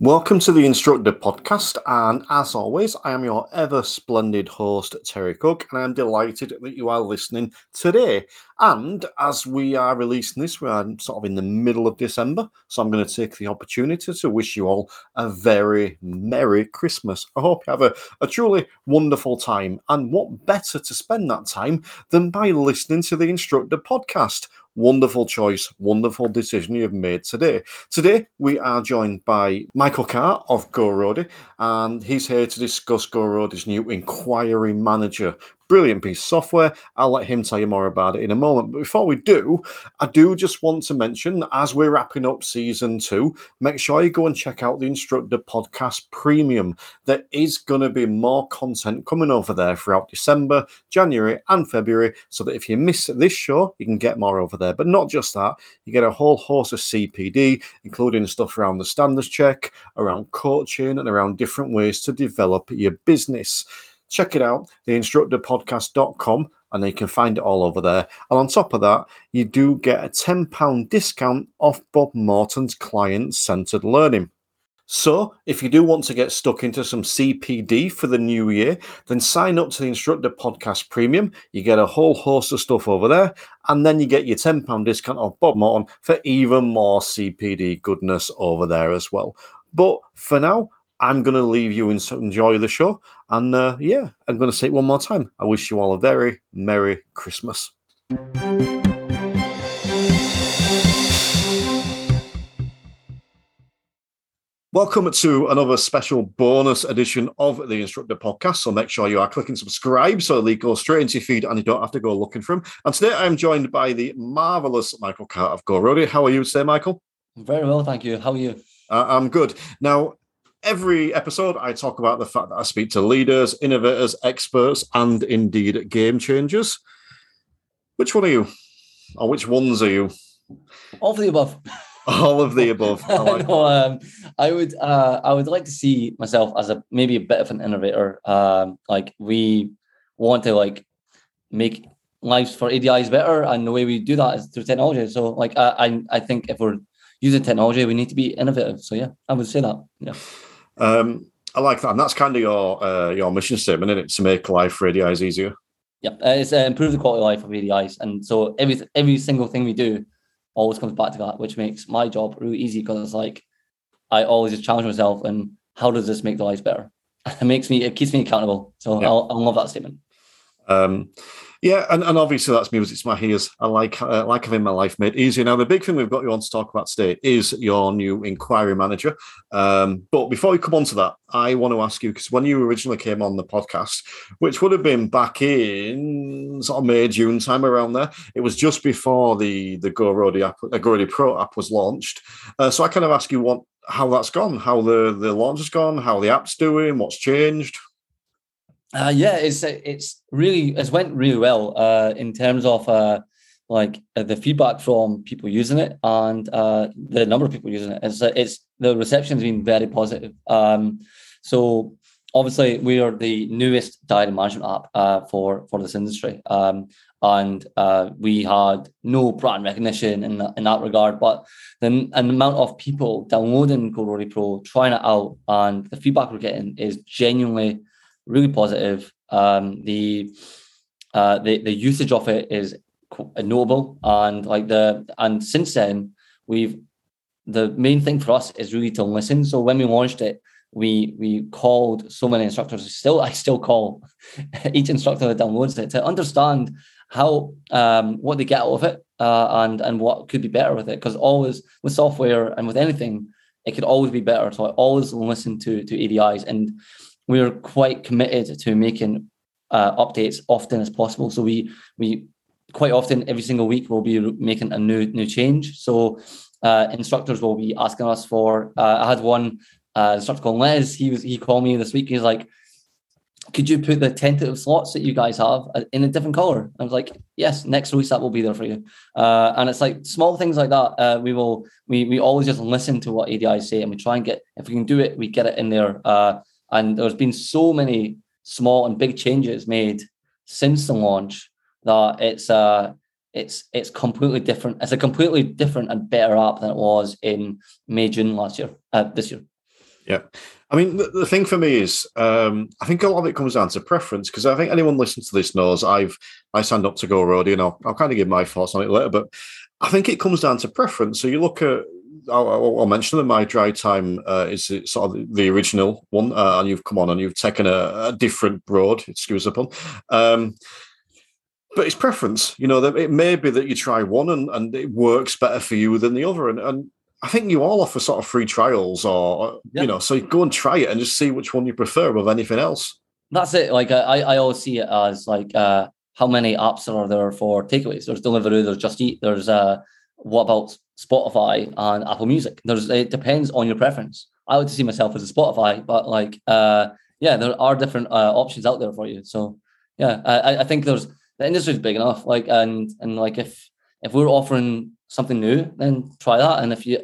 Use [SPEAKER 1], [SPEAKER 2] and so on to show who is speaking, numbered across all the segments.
[SPEAKER 1] Welcome to the Instructor Podcast, and as always, I am your ever splendid host, Terry Cook, and I am delighted that you are listening today. And as we are releasing this, we are sort of in the middle of December, so I'm going to take the opportunity to wish you all a very Merry Christmas. I hope you have a, a truly wonderful time, and what better to spend that time than by listening to the Instructor Podcast? Wonderful choice, wonderful decision you've made today. Today, we are joined by Michael Carr of GoRoadie, and he's here to discuss GoRoadie's new inquiry manager Brilliant piece of software. I'll let him tell you more about it in a moment. But before we do, I do just want to mention as we're wrapping up season two, make sure you go and check out the Instructor Podcast Premium. There is going to be more content coming over there throughout December, January, and February, so that if you miss this show, you can get more over there. But not just that, you get a whole host of CPD, including stuff around the standards check, around coaching, and around different ways to develop your business check it out, theinstructorpodcast.com, and you can find it all over there. And on top of that, you do get a £10 discount off Bob Morton's client centered learning. So, if you do want to get stuck into some CPD for the new year, then sign up to the Instructor Podcast Premium. You get a whole host of stuff over there, and then you get your £10 discount off Bob Morton for even more CPD goodness over there as well. But for now, I'm going to leave you and enjoy the show. And uh, yeah, I'm going to say it one more time. I wish you all a very Merry Christmas. Welcome to another special bonus edition of the Instructor Podcast. So make sure you are clicking subscribe so they go straight into your feed and you don't have to go looking for them. And today I'm joined by the marvelous Michael Carr of GoRoadie. How are you today, Michael?
[SPEAKER 2] Very well, thank you. How are you?
[SPEAKER 1] Uh, I'm good. Now, every episode, I talk about the fact that I speak to leaders, innovators, experts, and indeed game changers. Which one are you? Or which ones are you?
[SPEAKER 2] All of the above.
[SPEAKER 1] All of the above.
[SPEAKER 2] I, like no, um, I would. Uh, I would like to see myself as a maybe a bit of an innovator. Um, like we want to like make lives for ADIs better, and the way we do that is through technology. So, like, I, I, I think if we're using technology, we need to be innovative. So, yeah, I would say that. Yeah.
[SPEAKER 1] Um, I like that, and that's kind of your uh, your mission statement, isn't it? To make life for ADIs easier.
[SPEAKER 2] Yeah, uh, it's uh, improve the quality of life of ADIs, and so every every single thing we do always comes back to that, which makes my job really easy because it's like I always just challenge myself and how does this make the lives better? It makes me, it keeps me accountable. So yeah. I'll, I'll love that statement.
[SPEAKER 1] Um, yeah, and, and obviously that's music to my ears. I like uh, like having my life made easier. Now, the big thing we've got you on to talk about today is your new inquiry manager. Um, but before we come on to that, I want to ask you because when you originally came on the podcast, which would have been back in sort of May June time around there, it was just before the the GoRoadie app, the GoRoadie Pro app was launched. Uh, so I kind of ask you what how that's gone, how the the launch has gone, how the app's doing, what's changed.
[SPEAKER 2] Uh, yeah, it's it's really it's went really well uh, in terms of uh, like uh, the feedback from people using it and uh, the number of people using it. It's uh, it's the reception has been very positive. Um, so obviously we are the newest diary management app for for this industry, um, and we had no brand recognition in in that regard. But the, an amount of people downloading GoRoadie Pro, trying it out, and the feedback we're getting is genuinely really positive. Um, the uh, the the usage of it is notable, and like the and since then we've the main thing for us is really to listen. So when we launched it, we we called so many instructors. Still, I still call each instructor that downloads it to understand how um, what they get out of it uh, and and what could be better with it. Because always with software and with anything, it could always be better. So I always listen to to ADIs and we're quite committed to making uh, updates often as possible. So we we quite often every single week we'll be making a new new change. So uh, instructors will be asking us for. Uh, I had one uh, instructor called Les. He was he called me this week. He's like, "Could you put the tentative slots that you guys have uh, in a different color?" I was like, "Yes, next release that will be there for you." Uh, and it's like small things like that. We will we we always just listen to what ADI say and we try and get if we can do it, we get it in there. And there's been so many small and big changes made since the launch that it's uh it's it's completely different. It's a completely different and better app than it was in May June last year. Uh, this year.
[SPEAKER 1] Yeah. I mean, the, the thing for me is, um, I think a lot of it comes down to preference because I think anyone listening to this knows I've I signed up to Go Roadie and I'll, I'll kind of give my thoughts on it later, but I think it comes down to preference. So you look at, I'll, I'll mention that MyDriveTime uh, is sort of the original one, uh, and you've come on and you've taken a, a different road. Excuse the pun. Um, but it's preference. You know, it may be that you try one and, and it works better for you than the other, and, and I think you all offer sort of free trials, or you know, so you go and try it and just see which one you prefer above anything else.
[SPEAKER 2] That's it. Like I, I always see it as like uh, how many apps are there for takeaways? There's Deliveroo, there's Just Eat, there's uh, what about Spotify and Apple Music? There's it depends on your preference. I would to see myself as a Spotify, but like uh, yeah, there are different uh, options out there for you. So yeah, I, I think there's the industry is big enough. Like and and like if if we're offering something new, then try that. And if you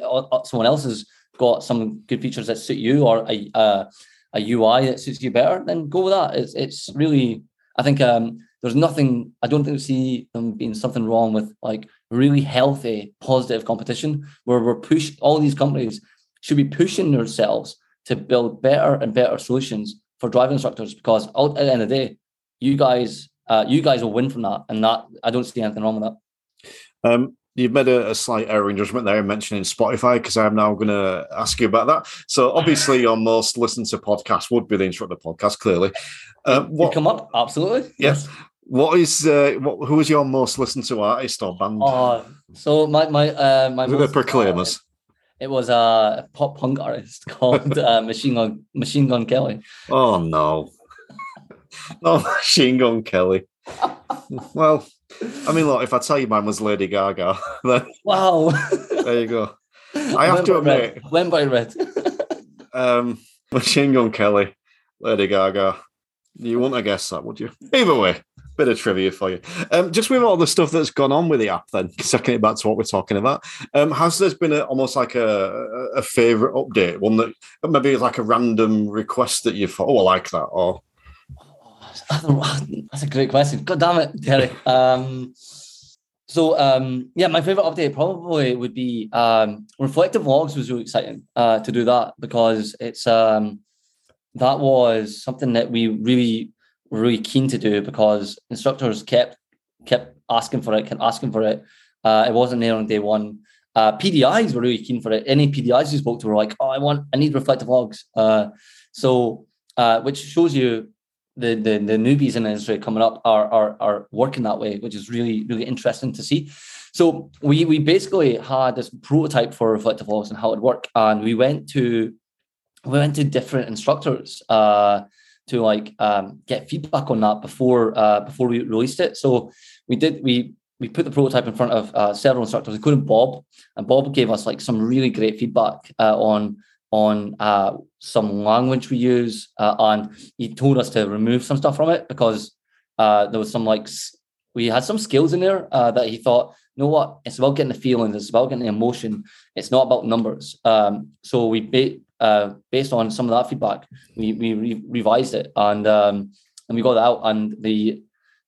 [SPEAKER 2] someone else has got some good features that suit you or a uh, a UI that suits you better, then go with that. It's it's really I think um, there's nothing I don't think see them being something wrong with like really healthy, positive competition where we're push all these companies should be pushing themselves to build better and better solutions for driving instructors because at the end of the day, you guys uh, you guys will win from that, and that I don't see anything wrong with
[SPEAKER 1] that. Um, you've made a, a, slight error in judgment there in mentioning Spotify because I'm now going to ask you about that. So obviously, your most listened to podcast would be the Instructor podcast. Clearly,
[SPEAKER 2] um, what come up absolutely
[SPEAKER 1] yes. What is uh, what? Who is your most listened to artist or band?
[SPEAKER 2] Oh, so my my uh, my
[SPEAKER 1] most, the Proclaimers.
[SPEAKER 2] Uh, it was a pop punk artist called uh, Machine Gun Machine Gun Kelly.
[SPEAKER 1] Oh no, no Machine Gun Kelly. well, I mean, look, if I tell you mine was Lady Gaga, then
[SPEAKER 2] wow,
[SPEAKER 1] there you go. I have to admit,
[SPEAKER 2] red. went by red.
[SPEAKER 1] um, Machine Gun Kelly, Lady Gaga. You wouldn't have guessed that, would you? Either way, bit of trivia for you. Um, just with all the stuff that's gone on with the app, then second it back to what we're talking about, um, has there been a, almost like a, a, favorite update, one that maybe like a random request that you thought, oh, I like that, or
[SPEAKER 2] that's a great question. God damn it, Terry. Um, so um, yeah, my favorite update probably would be um, reflective logs was really exciting uh, to do that because it's um, that was something that we really really keen to do because instructors kept kept asking for it, kept asking for it. Uh, it wasn't there on day one. Uh, PDIs were really keen for it. Any PDIs you spoke to were like, "Oh, I want, I need reflective logs." Uh, so, uh, which shows you the, the the newbies in the industry coming up are are are working that way, which is really really interesting to see. So we we basically had this prototype for reflective logs and how it worked, and we went to we went to different instructors uh, to like um, get feedback on that before uh, before we released it. So we did we we put the prototype in front of uh, several instructors, including Bob, and Bob gave us like some really great feedback uh, on on uh, some language we use, uh, and he told us to remove some stuff from it because uh, there was some like we had some skills in there uh, that he thought, you know what, it's about getting the feelings, it's about getting the emotion, it's not about numbers. Um, so we uh, based on some of that feedback, we we re- revised it and um, and we got it out, and the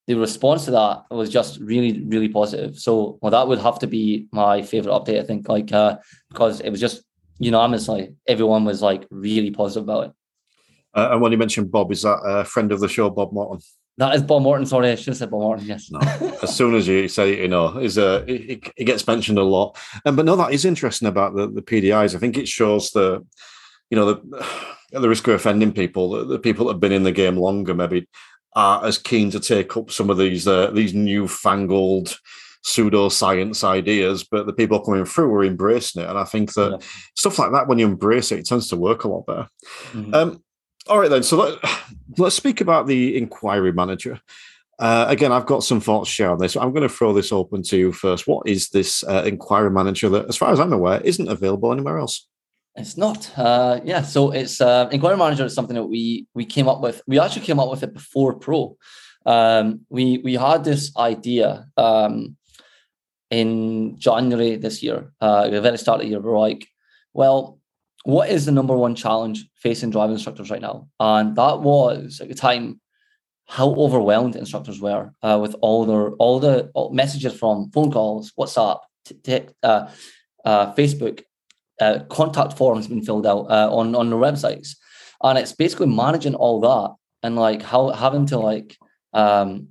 [SPEAKER 2] the response to that was just really really positive. So well, that would have to be my favorite update, I think, like uh, because it was just unanimously, everyone was like really positive about it.
[SPEAKER 1] Uh, and when you mentioned Bob, is that a friend of the show, Bob Morton?
[SPEAKER 2] That is Bob Morton. Sorry, I should have said Bob Morton. Yes.
[SPEAKER 1] No. as soon as you say it, you know, is a it, it, gets mentioned a lot. And but no, that is interesting about the, the PDIs. I think it shows the, you know, the the risk of offending people. The, the people that have been in the game longer maybe are as keen to take up some of these uh, these newfangled pseudoscience ideas, but the people coming through are embracing it. And I think that yeah. stuff like that, when you embrace it, it tends to work a lot better. Mm-hmm. Um, all right, then. So let, us speak about the inquiry manager. Uh, again, I've got some thoughts to share on this. I'm going to throw this open to you first. What is this uh, inquiry manager that, as far as I'm aware, isn't available anywhere else?
[SPEAKER 2] It's not. Uh, yeah, so it's uh, inquiry manager is something that we we came up with. We actually came up with it before Pro. Um, we we had this idea um, in January this year, uh, the very start of the year, we're like, well, what is the number one challenge facing driving instructors right now? And that was at the time, how overwhelmed instructors were uh, with all their all the all messages from phone calls, WhatsApp, t- t- uh, uh, Facebook, uh, contact forms being filled out uh, on on their websites, and it's basically managing all that and like how having to like um,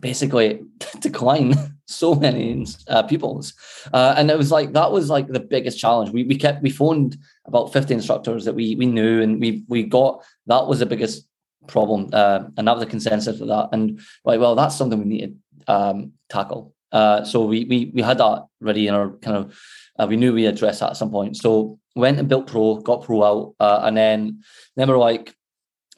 [SPEAKER 2] basically decline so many uh, pupils, uh, and it was like that was like the biggest challenge. We we kept we phoned about fifty instructors that we we knew, and we we got that was the biggest problem, uh, and that was a consensus for that. And like, well, that's something we need to um, tackle. Uh, so we we we had that ready in our kind of uh, we knew we addressed that at some point. So went and built Pro, got Pro out, uh, and then then we're like,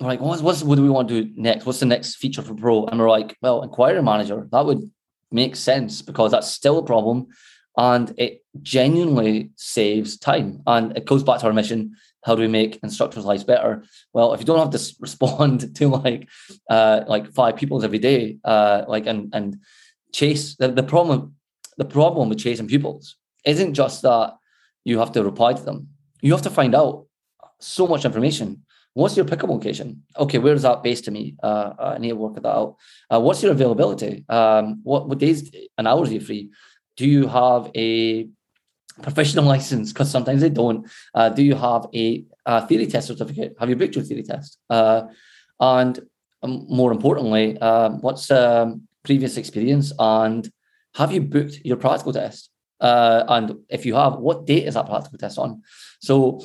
[SPEAKER 2] we're like, what's, what's what do we want to do next? What's the next feature for Pro? And we're like, well, inquiry manager. That would make sense because that's still a problem, and it genuinely saves time. And it goes back to our mission: how do we make instructors' lives better? Well, if you don't have to respond to like uh, like five pupils every day, uh, like and and chase the, the problem the problem with chasing pupils isn't just that you have to reply to them. You have to find out so much information. What's your pickup location? Okay, where is that based to me? Uh, I need to work that out. Uh, what's your availability? Um, what, what days and hours are you free? Do you have a provisional license? Because sometimes they don't. Uh, do you have a, a, theory test certificate? Have you booked your theory test? Uh, and um, more importantly, um, what's um, previous experience? And have you booked your practical test? Uh, and if you have, what date is that practical test on? So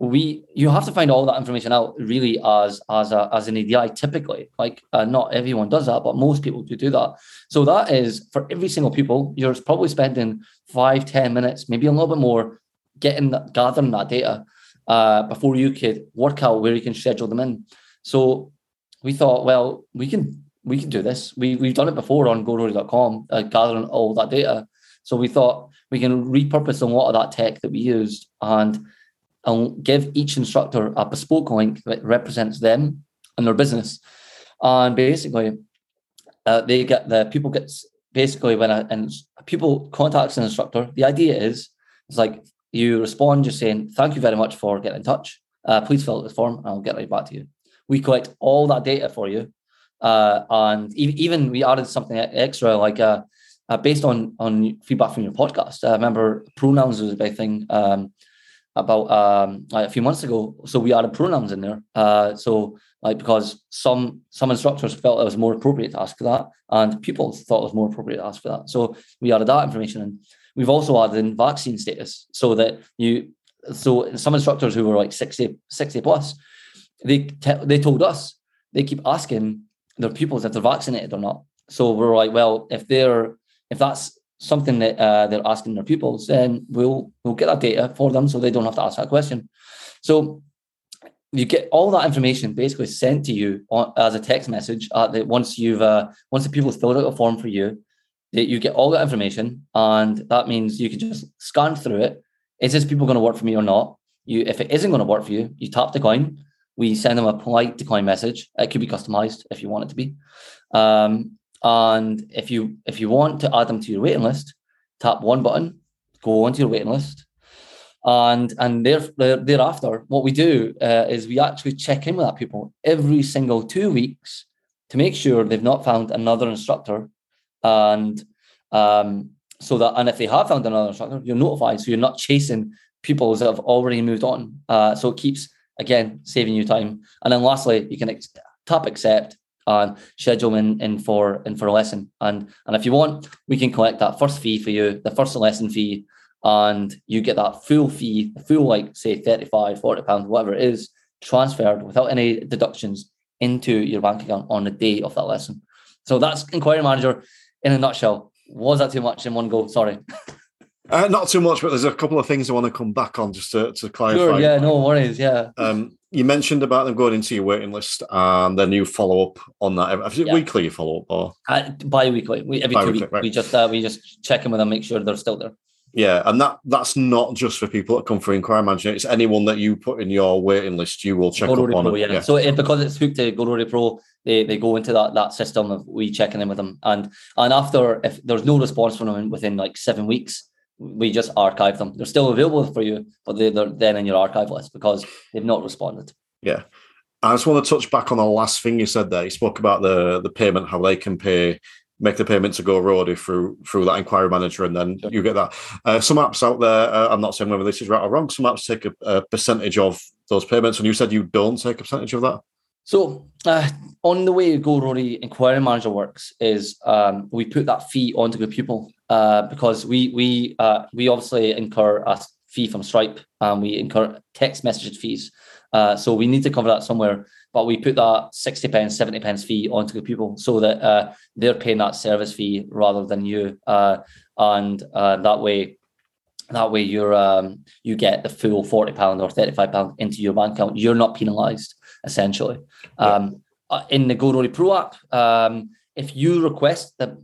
[SPEAKER 2] we you have to find all that information out really as as a, as an ADI typically. Like uh, not everyone does that, but most people do do that. So that is for every single pupil, you're probably spending five, ten minutes, maybe a little bit more, getting that, gathering that data uh, before you could work out where you can schedule them in. So we thought, well, we can we can do this. We we've done it before on GoRoadie.com, uh, gathering all that data. So we thought we can repurpose a lot of that tech that we used and, give each instructor a bespoke link that represents them and their business. And basically, uh, they get the people gets basically when a, and people contacts an instructor. The idea is it's like you respond just saying thank you very much for getting in touch. Uh, please fill out this form and I'll get right back to you. We collect all that data for you, uh, and even we added something extra like uh, uh, based on on feedback from your podcast. I remember pronouns was a big thing um, about um, like a few months ago. So we added pronouns in there. Uh, so like because some some instructors felt it was more appropriate to ask for that, and people thought it was more appropriate to ask for that. So we added that information in. We've also added in vaccine status so that you so some instructors who were like 60, 60 plus, they te- they told us they keep asking their pupils if they're vaccinated or not. So we're like, well, if they're if that's something that uh, they're asking their pupils, then we'll we'll get that data for them so they don't have to ask that question. So you get all that information basically sent to you on, as a text message that once you've uh, once the pupils filled out a form for you, that you get all that information, and that means you can just scan through it. Is this people going to work for me or not? You, if it isn't going to work for you, you tap decline. We send them a polite decline message. It could be customized if you want it to be. Um, and if you if you want to add them to your waiting list, tap one button, go onto your waiting list, and and there, thereafter, what we do uh, is we actually check in with that people every single two weeks to make sure they've not found another instructor, and um, so that and if they have found another instructor, you're notified, so you're not chasing pupils that have already moved on. Uh, so it keeps again saving you time. And then lastly, you can ex- tap accept and schedule in, in for in for a lesson. And and if you want, we can collect that first fee for you, the first lesson fee, and you get that full fee, full like say 35, 40 pounds, whatever it is, transferred without any deductions into your bank account on the day of that lesson. So that's inquiry manager in a nutshell. Was that too much in one go? Sorry.
[SPEAKER 1] Uh, not too much, but there's a couple of things I want to come back on just to, to clarify. Sure,
[SPEAKER 2] yeah, no worries. Yeah.
[SPEAKER 1] Um, you mentioned about them going into your waiting list and then you follow up on that. Is it yeah. weekly you follow up or
[SPEAKER 2] uh, bi-weekly? We, every bi-weekly, two weeks. Right. We just uh, we just check in with them, make sure they're still there.
[SPEAKER 1] Yeah, and that that's not just for people that come for inquiry management. It's anyone that you put in your waiting list, you will check up on.
[SPEAKER 2] Pro, yeah. yeah. So it, because it's hooked to GoRoadie Pro, they, they go into that that system of we checking in with them, and and after if there's no response from them within like seven weeks, we just archive them. They're still available for you, but they're then in your archive list because they've not responded.
[SPEAKER 1] Yeah. I just want to touch back on the last thing you said there. You spoke about the the payment, how they can pay make the payment to Go Roadie through through that inquiry manager, and then sure. you get that. Uh, some apps out there, uh, I'm not saying whether this is right or wrong. Some apps take a, a, percentage of those payments, and you said you don't take a percentage of that.
[SPEAKER 2] So uh, on the way Go Roadie inquiry manager works is um, we put that fee onto the pupil uh, because we we uh, we obviously incur a fee from Stripe and we incur text message fees. Uh, so we need to cover that somewhere but we put that 60 pence, 70 pence fee onto the pupil so that uh, they're paying that service fee rather than you. Uh, and uh, that way, that way you're um, you get the full 40 pound or 35 pound into your bank account. You're not penalized essentially. Um, in the Go Roadie Pro app, um, if you request that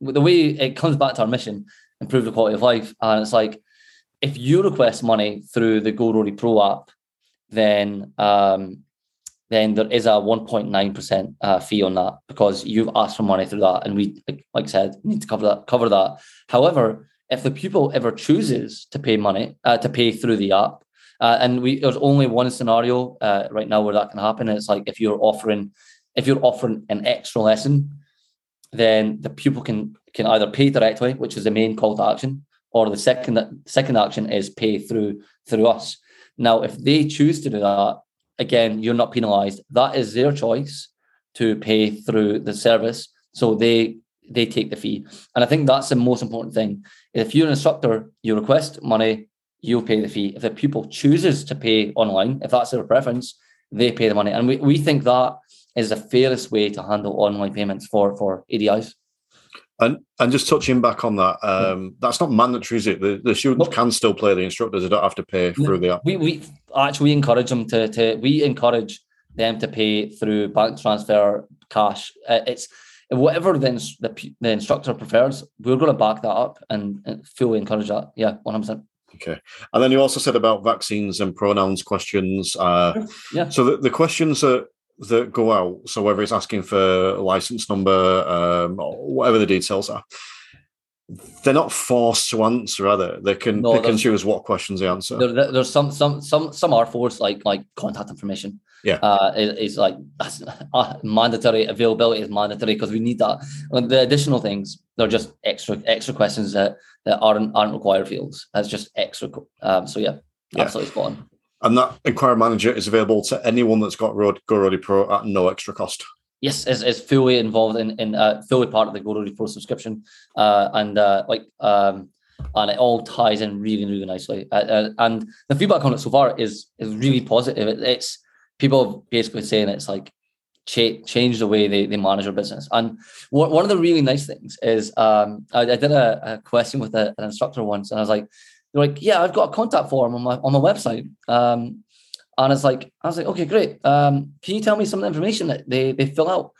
[SPEAKER 2] the way it comes back to our mission, improve the quality of life. And it's like if you request money through the Go Roadie Pro app, then um, then there is a 1.9% uh, fee on that because you've asked for money through that. And we, like, like I said, need to cover that. Cover that. However, if the pupil ever chooses to pay money, uh, to pay through the app, uh, and we there's only one scenario uh, right now where that can happen. It's like if you're offering, if you're offering an extra lesson, then the pupil can can either pay directly, which is the main call to action, or the second second action is pay through through us. Now, if they choose to do that, again, you're not penalized. That is their choice to pay through the service. So they they take the fee. And I think that's the most important thing. If you're an instructor, you request money, you'll pay the fee. If the pupil chooses to pay online, if that's their preference, they pay the money. And we, we think that is the fairest way to handle online payments for, for ADIs.
[SPEAKER 1] And and just touching back on that, um, that's not mandatory, is it? The, the students can still play the instructors; they don't have to pay through the app.
[SPEAKER 2] We we actually encourage them to to we encourage them to pay through bank transfer, cash. Uh, it's whatever the, the the instructor prefers. We're going to back that up and, and fully encourage that. Yeah, one hundred percent.
[SPEAKER 1] Okay. And then you also said about vaccines and pronouns questions. Uh, yeah. So the, the questions are that go out. So whether it's asking for a license number, um, or whatever the details are, they're not forced to answer, are they? They can no, pick and choose what questions they answer.
[SPEAKER 2] There, there's some some some some are forced, like like contact information.
[SPEAKER 1] Yeah,
[SPEAKER 2] uh, is, like that's uh, mandatory. Availability is mandatory because we need that. And the additional things, they're just extra extra questions that that aren't aren't required fields. That's just extra. Um, so yeah, yeah. absolutely spot on.
[SPEAKER 1] And that inquiry manager is available to anyone that's got Road Go Roadie Pro at no extra cost.
[SPEAKER 2] Yes, is, is fully involved in in uh, fully part of the Go Roadie Pro subscription, uh, and uh, like um, and it all ties in really really nicely. Uh, uh, and the feedback on it so far is is really positive. It, it's people basically saying it's like cha- change the way they, they manage their business. And w- one of the really nice things is um, I, I did a, a question with a, an instructor once, and I was like, they're like, yeah, I've got a contact form on my on my website. Um, and it's like, I was like, okay, great. Um, can you tell me some of the information that they they fill out?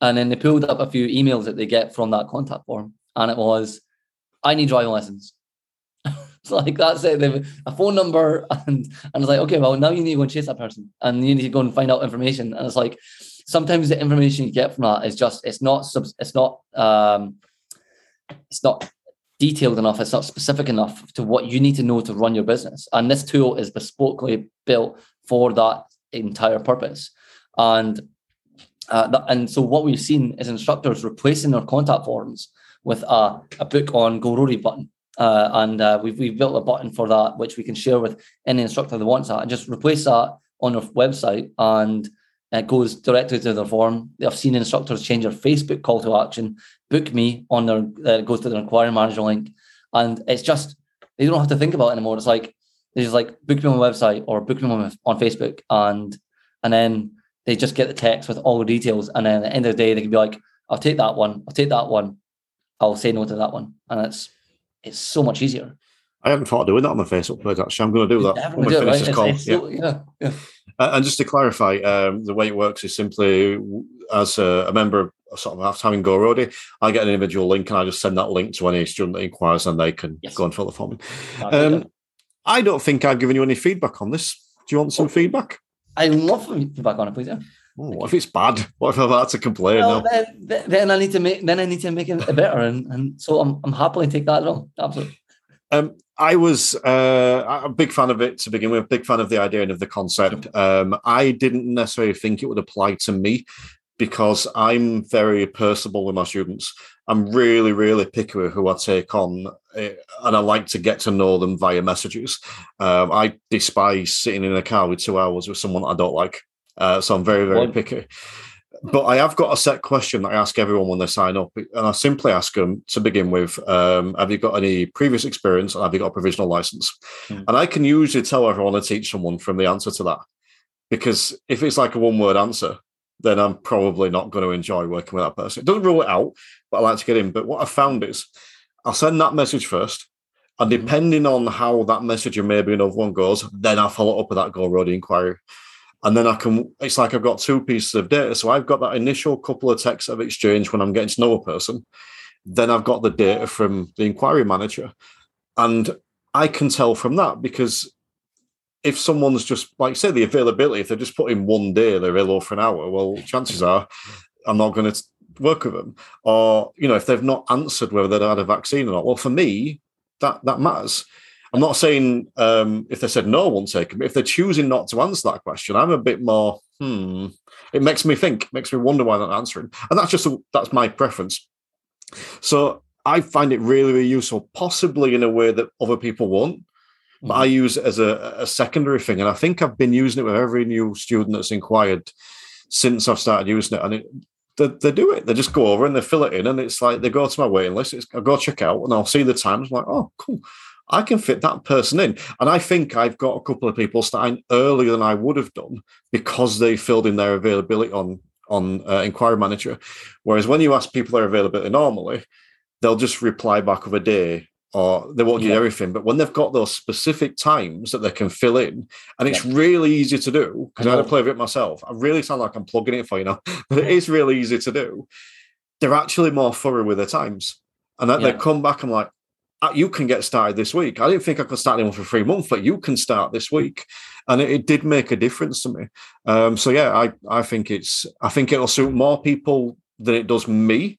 [SPEAKER 2] And then they pulled up a few emails that they get from that contact form, and it was, I need driving lessons. it's like that's it. They've a phone number, and and it's like, okay, well now you need to go and chase that person, and you need to go and find out information. And it's like, sometimes the information you get from that is just it's not it's not um it's not detailed enough, it's not specific enough to what you need to know to run your business. And this tool is bespokely built for that entire purpose. And uh, that, and so what we've seen is instructors replacing their contact forms with a, a book on Go Roadie button. Uh, and uh, we've, we've built a button for that, which we can share with any instructor that wants that, and just replace that on our website. And it goes directly to their form. I've seen instructors change their Facebook call to action, book me on their, uh, goes to their inquiry manager link. And it's just, they don't have to think about it anymore. It's like, they just like book me on my website or book me on, on Facebook. And, and then they just get the text with all the details. And then at the end of the day, they can be like, I'll take that one. I'll take that one. I'll say no to that one. And it's, it's so much easier.
[SPEAKER 1] I haven't thought of doing that on my Facebook page. Actually, I'm going to do that. When we finish this call.
[SPEAKER 2] It's, yeah. yeah, yeah.
[SPEAKER 1] And just to clarify, um, the way it works is simply as a, a member of sort of after having Go Roadie, I get an individual link and I just send that link to any student that inquires and they can yes. go and fill the form. Um, I don't think I've given you any feedback on this. Do you want some feedback?
[SPEAKER 2] I love feedback on it, please. Yeah.
[SPEAKER 1] Oh, what if it's bad? What if I've had to complain? Well,
[SPEAKER 2] then, then, I need to make then I need to make it better, and, and so I'm I'm happily take that on. Absolutely.
[SPEAKER 1] Um, I was uh, a big fan of it to begin with, big fan of the idea and of the concept. Um, I didn't necessarily think it would apply to me because I'm very personable with my students. I'm really, really picky with who I take on, eh, and I like to get to know them via messages. Um, I despise sitting in a car with two hours with someone I don't like, uh, so I'm very, very picky but I have got a set question that I ask everyone when they sign up, and I simply ask them to begin with: um, Have you got any previous experience, and have you got a provisional license? Mm. And I can usually tell everyone I to teach someone from the answer to that, because if it's like a one-word answer, then I'm probably not going to enjoy working with that person. It doesn't rule it out, but I like to get in. But what I found is, I'll send that message first, and hmm. depending on how that message or maybe another one goes, then I follow up with that Go Roadie inquiry and then I can. It's like I've got two pieces of data. So I've got that initial couple of texts of exchange when I'm getting to know a person. Then I've got the data from the inquiry manager, and I can tell from that because if someone's just like say the availability, if they're just putting one day, they're ill or for an hour. Well, chances are I'm not going to work with them. Or you know, if they've not answered whether they've had a vaccine or not. Well, for me, that that matters I'm not saying um, if they said no, I won't take them. If they're choosing not to answer that question, I'm a bit more. Hmm. It makes me think, makes me wonder why they're not answering, and that's just a, that's my preference. So I find it really, really useful, possibly in a way that other people won't. But I mm-hmm. use it as a, a secondary thing, and I think I've been using it with every new student that's inquired since I've started using it, and it they, they, do it. They just go over and they fill it in, and it's like they go to my waiting list. It's, I go check out, and I'll see the times. I'm like, oh, cool. I can fit that person in. And I think I've got a couple of people starting earlier than I would have done because they filled in their availability on on uh, inquiry manager. Whereas when you ask people their availability normally, they'll just reply back of a day or they won't yeah. do everything. But when they've got those specific times that they can fill in, and it's yeah. really easy to do because I, I had to play with it myself. I really sound like I'm plugging it for you now, but it is really easy to do. They're actually more thorough with their times. And that yeah. they come back and like, you can get started this week. I didn't think I could start anyone for three months, but you can start this week, and it, it did make a difference to me. Um, so yeah, I I think it's I think it'll suit more people than it does me,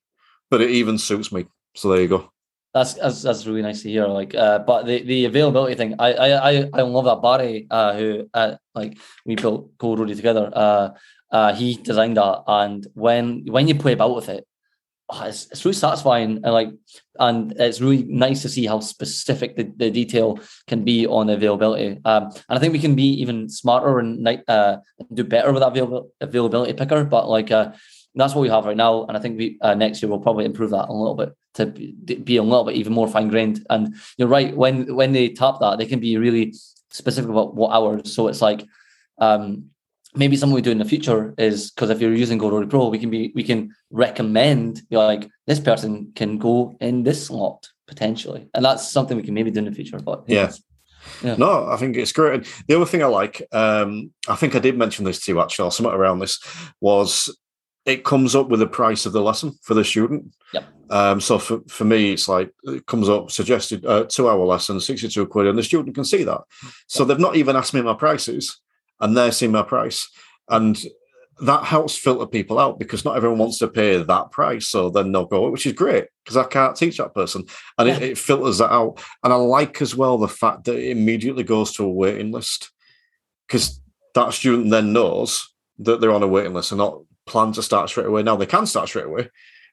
[SPEAKER 1] but it even suits me. So there you go.
[SPEAKER 2] That's that's, that's really nice to hear. Like, uh, but the, the availability thing, I I I love that Barry, uh, who uh, like we built Go Roadie together. Uh, uh, he designed that, and when when you play about with it, oh, it's, it's really satisfying and like and it's really nice to see how specific the, the detail can be on availability. Um, and i think we can be even smarter and uh, do better with that avail- availability picker but like uh, that's what we have right now and i think we uh, next year we'll probably improve that a little bit to be a little bit even more fine grained and you're right when when they tap that they can be really specific about what hours. So it's like um, maybe something we do in the future is because if you're using Go Roadie Pro, we can be we can recommend you know, like this person can go in this slot potentially, and that's something we can maybe do in the future. But
[SPEAKER 1] yeah. yeah. No, I think it's great. And the other thing I like, um, I think I did mention this to you actually, or something around this, was it comes up with the price of the lesson for the student.
[SPEAKER 2] Yep.
[SPEAKER 1] Um, so for, for me, it's like it comes up suggested uh, two hour lesson, 62 quid, and the student can see that. So yep. they've not even asked me my prices and they're seeing my price. And that helps filter people out because not everyone wants to pay that price. So then they'll go, which is great because I can't teach that person. And yeah. it, it, filters that out. And I like as well the fact that it immediately goes to a waiting list because that student then knows that they're on a waiting list and not plan to start straight away. Now they can start straight away,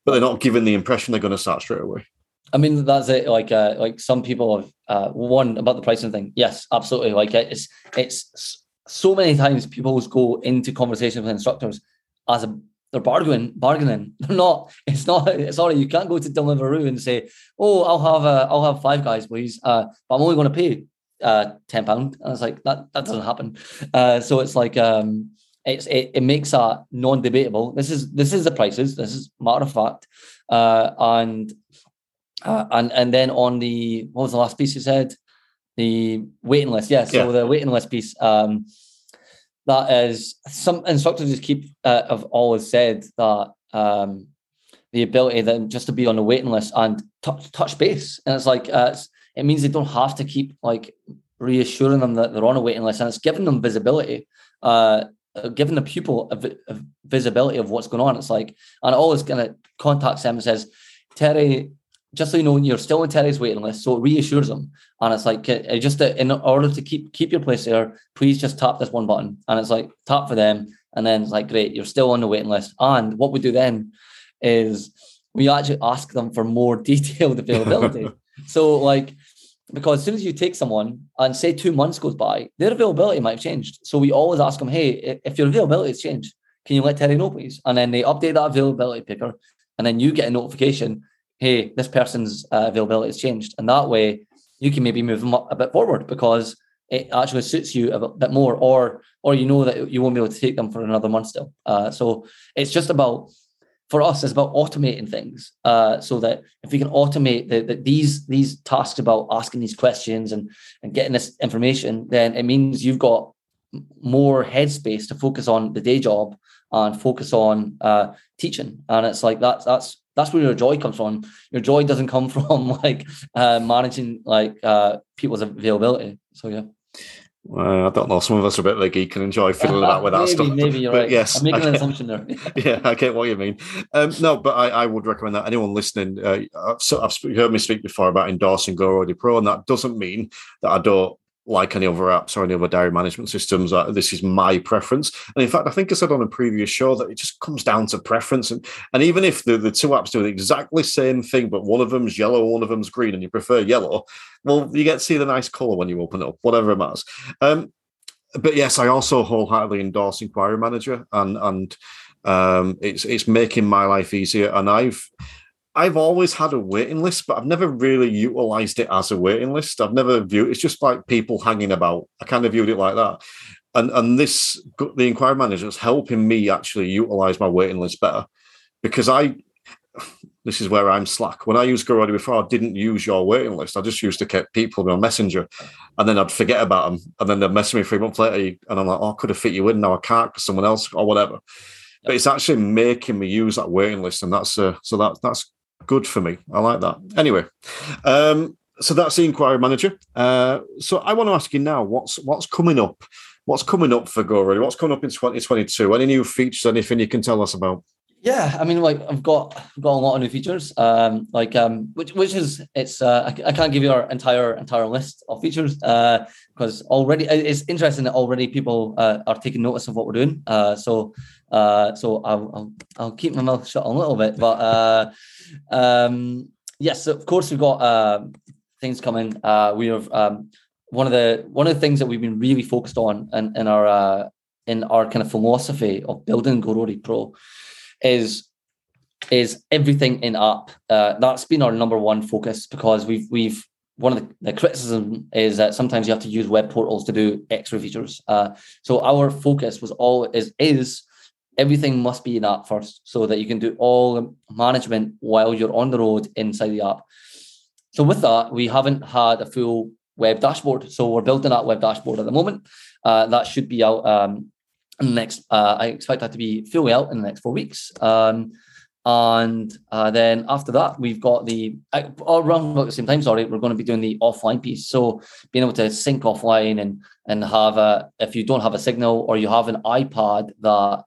[SPEAKER 1] but they're not given the impression they're going to start straight away.
[SPEAKER 2] I mean, that's it. Like, uh, like some people have uh, one about the pricing thing. Yes, absolutely. Like, it's it's so many times people go into conversations with instructors as a they're bargaining, bargaining. They're not. It's not. Sorry, you can't go to Deliveroo and say, "Oh, I'll have a, I'll have five guys, please, uh, but I'm only going to pay uh, ten pound." And it's like that. That doesn't happen. Uh, so it's like um, it's it, it makes that non-debatable. This is this is the prices. This is matter of fact, uh, and uh, and and then on the what was the last piece you said? The waiting list. Yeah, so yeah. the waiting list piece. Um, that is some instructors just keep uh, have always said that um, the ability then just to be on the waiting list and touch touch base, and it's like uh, it's, it means they don't have to keep like reassuring them that they're on a waiting list, and it's giving them visibility. Uh, giving the pupil a, a, visibility of what's going on. It's like, and it always kind of contacts them and says, Terry, just so you know, you're still on Terry's waiting list, so it reassures them. And it's like, uh, just in order to keep keep your place there, please just tap this one button. And it's like tap for them, and then it's like, great, you're still on the waiting list. And what we do then is we actually ask them for more detailed availability. so like because as soon as you take someone and say two months goes by, their availability might have changed. So we always ask them, hey, if your availability has changed, can you let Terry know, please? And then they update that availability picker, and then you get a notification, hey, this person's uh, availability has changed. And that way you can maybe move them up a bit forward because it actually suits you a bit more, or or you know that you won't be able to take them for another month still. Uh, so it's just about for us it's about automating things uh, so that if we can automate the, the, these these tasks about asking these questions and and getting this information then it means you've got more headspace to focus on the day job and focus on uh, teaching and it's like that's that's that's where your joy comes from your joy doesn't come from like uh, managing like uh, people's availability so yeah
[SPEAKER 1] uh, I don't know. Some of us are a bit like geek and enjoy fiddling about with
[SPEAKER 2] maybe,
[SPEAKER 1] that stuff.
[SPEAKER 2] Maybe you're
[SPEAKER 1] but
[SPEAKER 2] right.
[SPEAKER 1] Yes,
[SPEAKER 2] I'm making an assumption there.
[SPEAKER 1] yeah, I get what you mean. Um, no, but I, I, would recommend that anyone listening. Uh, so I've heard me speak before about endorsing GoRoadie Pro, and that doesn't mean that I don't like any other apps or any other diary management systems. Uh, this is my preference. And in fact, I think I said on a previous show that it just comes down to preference. And, and even if the, the two apps do the exactly same thing, but one of them's yellow, one of them's green, and you prefer yellow, well, you get to see the nice color when you open it up, whatever it matters. Um, but yes, I also wholeheartedly endorse Inquiry Manager, and and um, it's it's making my life easier. And I've I've always had a waiting list, but I've never really utilized it as a waiting list. I've never viewed it's just like people hanging about. I kind of viewed it like that. And and this the inquiry manager is helping me actually utilize my waiting list better because I this is where I'm slack. When I used GoRoadie before, I didn't use your waiting list. I just used to keep people on Messenger, and then I'd forget about them, and then they'd message me three months later, and I'm like, "Oh, I could have fit you in. Now I can't because someone else or whatever." But it's actually making me use that waiting list, and that's uh, so that that's good for me. I like that. Anyway, um, so that's the inquiry manager. Uh, so I want to ask you now, what's what's coming up? What's coming up for GoRoadie? What's coming up in 2022? Any new features? Anything you can tell us about?
[SPEAKER 2] Yeah, I mean, like I've got I've got a lot of new features. Um, like um, which which is it's uh, I, I can't give you our entire entire list of features uh, because already it's interesting that already people uh, are taking notice of what we're doing. Uh, so uh, so I'll, I'll I'll keep my mouth shut a little bit, but uh, um, yes, of course we've got uh, things coming. Uh, we have um, one of the one of the things that we've been really focused on in, in our uh, in our kind of philosophy of building GoRoadie Pro is is everything in app. Uh, that's been our number one focus because we've we've one of the, the, criticism is that sometimes you have to use web portals to do extra features. Uh, so our focus was all is is everything must be in app first, so that you can do all the management while you're on the road inside the app. So with that, we haven't had a full web dashboard. So we're building that web dashboard at the moment. Uh, that should be out um, next, uh, I expect that to be fully out in the next four weeks. Um, and uh, then after that, we've got the uh, around about the same time. Sorry, we're going to be doing the offline piece. So being able to sync offline and and have a if you don't have a signal or you have an iPad that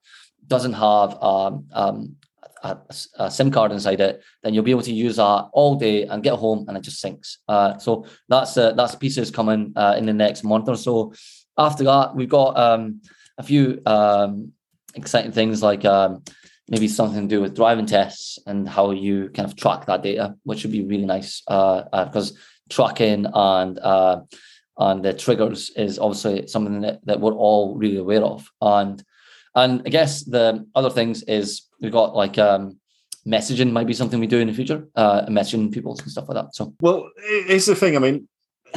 [SPEAKER 2] doesn't have um, um, a, a, SIM card inside it, then you'll be able to use that all day and get home and it just syncs. Uh, so that's uh, that's pieces coming uh, in the next month or so. After that, we've got um, a few um, exciting things like um, maybe something to do with driving tests and how you kind of track that data, which would be really nice uh, uh, because tracking and uh, and the triggers is obviously something that, that we're all really aware of. And and I guess the other things is we've got like um, messaging might be something we do in the future, uh, messaging people and stuff like that. So
[SPEAKER 1] well, it's the thing. I mean,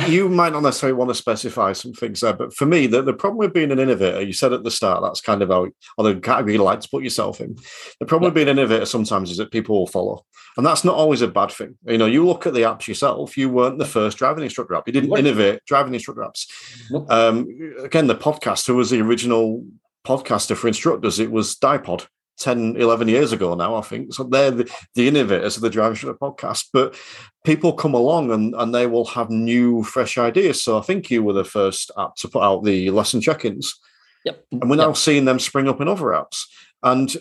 [SPEAKER 1] you might not necessarily want to specify some things there, but for me, the, the problem with being an innovator, you said at the start, that's kind of how, or the category you like to put yourself in. The problem yeah. with being an innovator sometimes is that people will follow. And that's not always a bad thing. You know, you look at the apps yourself, you weren't the first driving instructor app. You didn't innovate driving instructor apps. Um, again, the podcast, who was the original podcaster for instructors. It was Dipod. 10, 11 years ago now, I think. So they're the, the innovators of the Driving Instructor podcast. But people come along and, and they will have new, fresh ideas. So I think you were the first app to put out the lesson check ins.
[SPEAKER 2] Yep.
[SPEAKER 1] And we're now seeing them spring up in other apps. And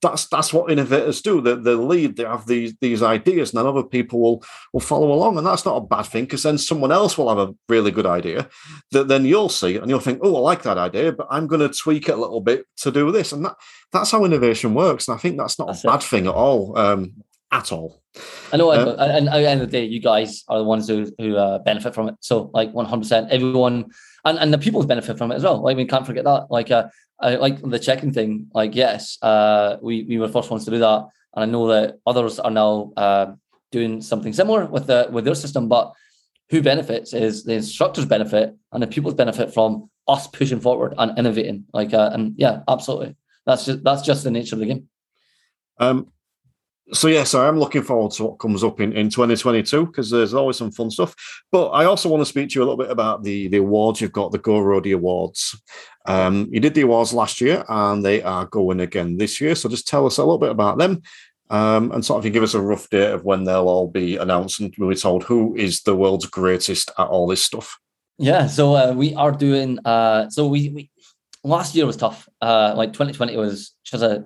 [SPEAKER 1] that's that's what innovators do. They, they lead. They have these these ideas, and then other people will will follow along, and that's not a bad thing because then someone else will have a really good idea that then you'll see and you'll think, oh, I like that idea, but I'm going to tweak it a little bit to do this, and that that's how innovation works. And I think that's not that's a bad it. thing at all. Um, at all.
[SPEAKER 2] I know, uh, and at the end of the day, you guys are the ones who who uh, benefit from it. So, like, one hundred percent, everyone, and and the people benefit from it as well. Like, we can't forget that. Like, uh, I like the checking thing. Like, yes, uh, we we were the first ones to do that, and I know that others are now uh, doing something similar with the with their system. But who benefits is the instructors benefit, and the pupils benefit from us pushing forward and innovating. Like, uh, and yeah, absolutely, that's just that's just the nature of the game.
[SPEAKER 1] Um, so yeah, so I'm looking forward to what comes up in, in 2022 because there's always some fun stuff. But I also want to speak to you a little bit about the the awards you've got, the Go Roadie Awards. Um, you did the awards last year, and they are going again this year. So just tell us a little bit about them, um, and sort of you give us a rough date of when they'll all be announced, and we'll be told who is the world's greatest at all this stuff.
[SPEAKER 2] Yeah, so uh, we are doing. Uh, so we, we last year was tough. Uh, like 2020 was just a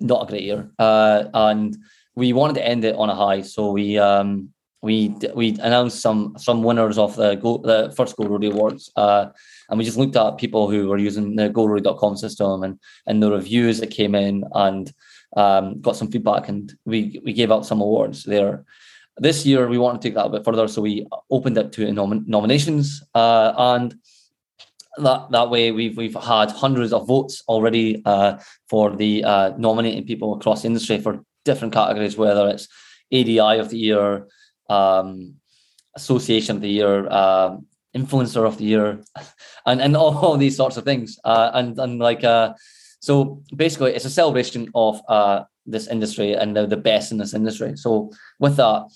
[SPEAKER 2] not a great year. Uh, and we wanted to end it on a high, so we um, we we announced some some winners of the go, the first Go Roadie Awards, uh, and we just looked at people who were using the GoRoadie.com system and and the reviews that came in, and um, got some feedback, and we we gave out some awards there. This year, we want to take that a bit further, so we opened it to nom- nominations, uh, and that that way we've we've had hundreds of votes already uh, for the uh, nominating people across the industry for different categories, whether it's ADI of the year, um, Association of the year, uh, Influencer of the year, and and all, all these sorts of things. Uh, and and like uh, so, basically, it's a celebration of uh, this industry and the, the best in this industry. So with that,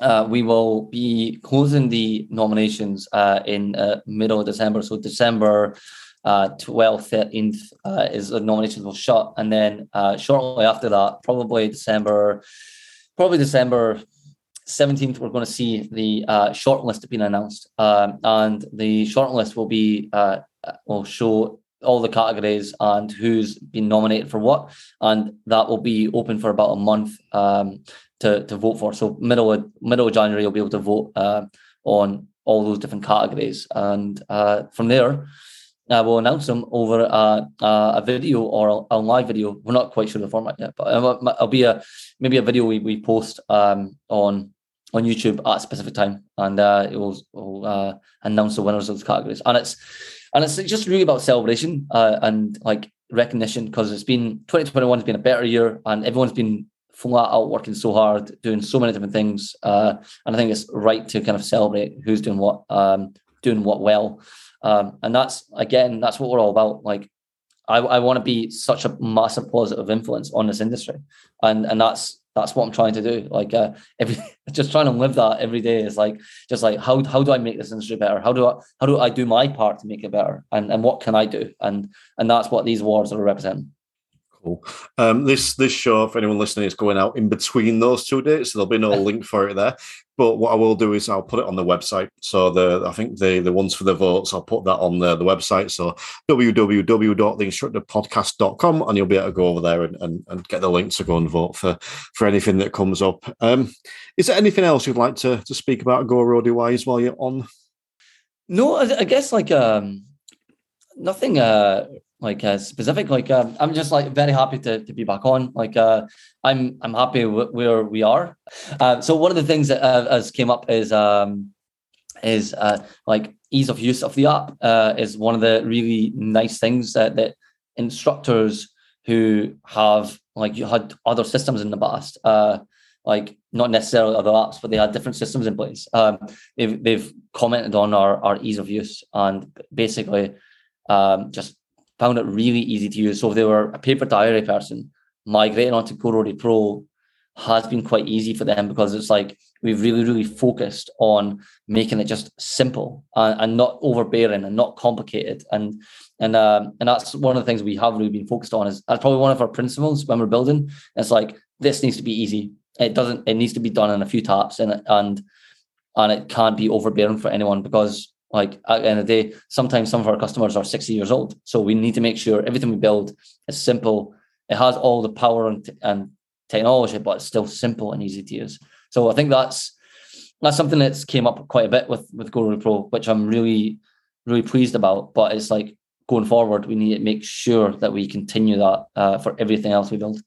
[SPEAKER 2] uh, we will be closing the nominations uh, in uh, middle of December. So December uh, 12th, 13th uh, is the nominations will shut. And then uh, shortly after that, probably December, probably December 17th, we're going to see the uh, shortlist being announced. Um, and the shortlist will be, will show all the categories and who's been nominated for what. And that will be open for about a month. Um, to, to vote for. So middle of middle of January, you'll be able to vote uh, on all those different categories, and uh, from there, uh, we'll announce them over a, a video or a, live video. We're not quite sure the format yet, but it'll be a maybe a video we, we post um, on on YouTube at a specific time, and uh, it will, will uh, announce the winners of those categories. And it's and it's just really about celebration uh, and like recognition because it's been 2021 has been a better year, and everyone's been flat out working so hard, doing so many different things. Uh, and I think it's right to kind of celebrate who's doing what, um, doing what well. Um, and that's again, that's what we're all about. Like, I, I want to be such a massive positive influence on this industry, and and that's that's what I'm trying to do. Like, uh, every just trying to live that every day is like just like how how do I make this industry better? How do I how do I do my part to make it better? And and what can I do? And and that's what these awards are representing.
[SPEAKER 1] Cool. Um, this this show, for anyone listening, is going out in between those two dates, so there'll be no link for it there. But what I will do is I'll put it on the website. So the I think the the ones for the votes, I'll put that on the, the website. So www.theinstructorpodcast.com, and you'll be able to go over there and, and, and get the link to go and vote for for anything that comes up. Um, is there anything else you'd like to to speak about Go Roadie wise while you're on?
[SPEAKER 2] No, I, I guess like um, nothing. Uh like uh, specific like uh, i'm just like very happy to, to be back on. Like uh, i'm i'm happy w- where we are. Uh, so one of the things that uh, has came up is um is uh, like ease of use of the app uh, is one of the really nice things that, that instructors who have like you had other systems in the past uh, like not necessarily other apps but they had different systems in place um, they've, they've commented on our, our ease of use and basically um, just found it really easy to use. So if they were a paper diary person, migrating onto GoRoadie Pro has been quite easy for them because it's like we've really, really focused on making it just simple and, and not overbearing and not complicated. And and um, and that's one of the things we have really been focused on is that's probably one of our principles when we're building. It's like this needs to be easy. It doesn't. It needs to be done in a few taps and and and it can't be overbearing for anyone because like at the end of the day, sometimes some of our customers are 60 years old. So we need to make sure everything we build is simple, it has all the power and, and technology, but it's still simple and easy to use. So I think that's that's something that's came up quite a bit with with GoRoadie Pro, which I'm really really pleased about. But it's like going forward, we need to make sure that we continue that uh, for everything else we build.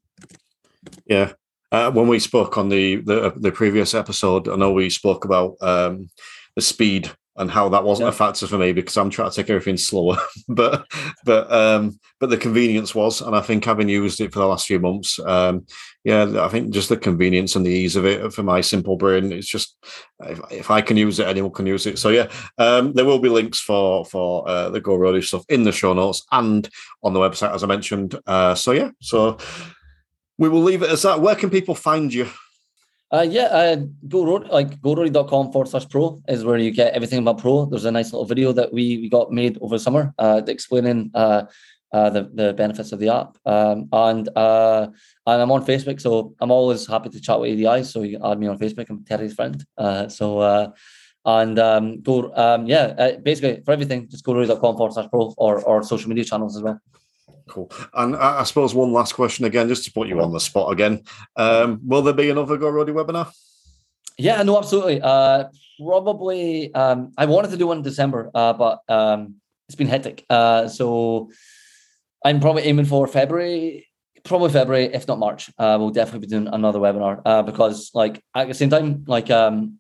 [SPEAKER 1] Yeah. Uh, when we spoke on the, the, the previous episode, I know we spoke about um, the speed and how that wasn't a factor for me because I'm trying to take everything slower. but but um, but the convenience was, and I think having used it for the last few months, um, yeah, I think just the convenience and the ease of it for my simple brain, it's just if, if I can use it, anyone can use it. So yeah, um, there will be links for for uh, the Go Roadie stuff in the show notes and on the website as I mentioned. Uh, so yeah, so we will leave it as that. Where can people find you?
[SPEAKER 2] Uh, yeah, uh, go road like goroadie.com forward slash pro is where you get everything about pro. There's a nice little video that we, we got made over summer uh, explaining uh, uh, the the benefits of the app. Um, and uh, and I'm on Facebook, so I'm always happy to chat with ADI. So you can add me on Facebook. I'm Terry's friend. Uh, so uh, and um, go um, yeah, uh, basically for everything, just go goroadie.com forward slash pro or or social media channels as well.
[SPEAKER 1] Cool. And I, I, suppose one last question again, just to put you on the spot again. Um, will there be another Go Roadie webinar?
[SPEAKER 2] Yeah, no, absolutely. Uh, probably. Um, I wanted to do one in December, uh, but um, it's been hectic. Uh, so I'm probably aiming for February, probably February, if not March. Uh, we'll definitely be doing another webinar uh, because, like, at the same time, like, um,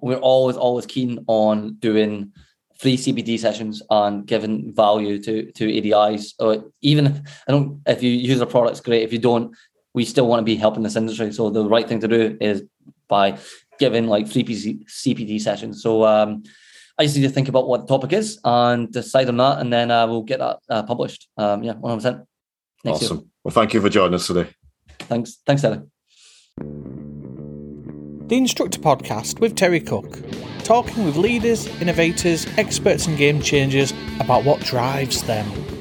[SPEAKER 2] we're always always keen on doing free CPD sessions and giving value to to ADIs. Or even if I don't, if you use our products, great. If you don't, we still want to be helping this industry. So the right thing to do is by giving like free PC, CPD sessions. So um, I just need to think about what the topic is and decide on that, and then uh, we'll get that uh, published. Um, yeah, one hundred percent.
[SPEAKER 1] Awesome. Year. Well, thank you for joining us today.
[SPEAKER 2] Thanks. Thanks, Ellen.
[SPEAKER 3] The Instructor Podcast with Terry Cook talking with leaders, innovators, experts, and game changers about what drives them.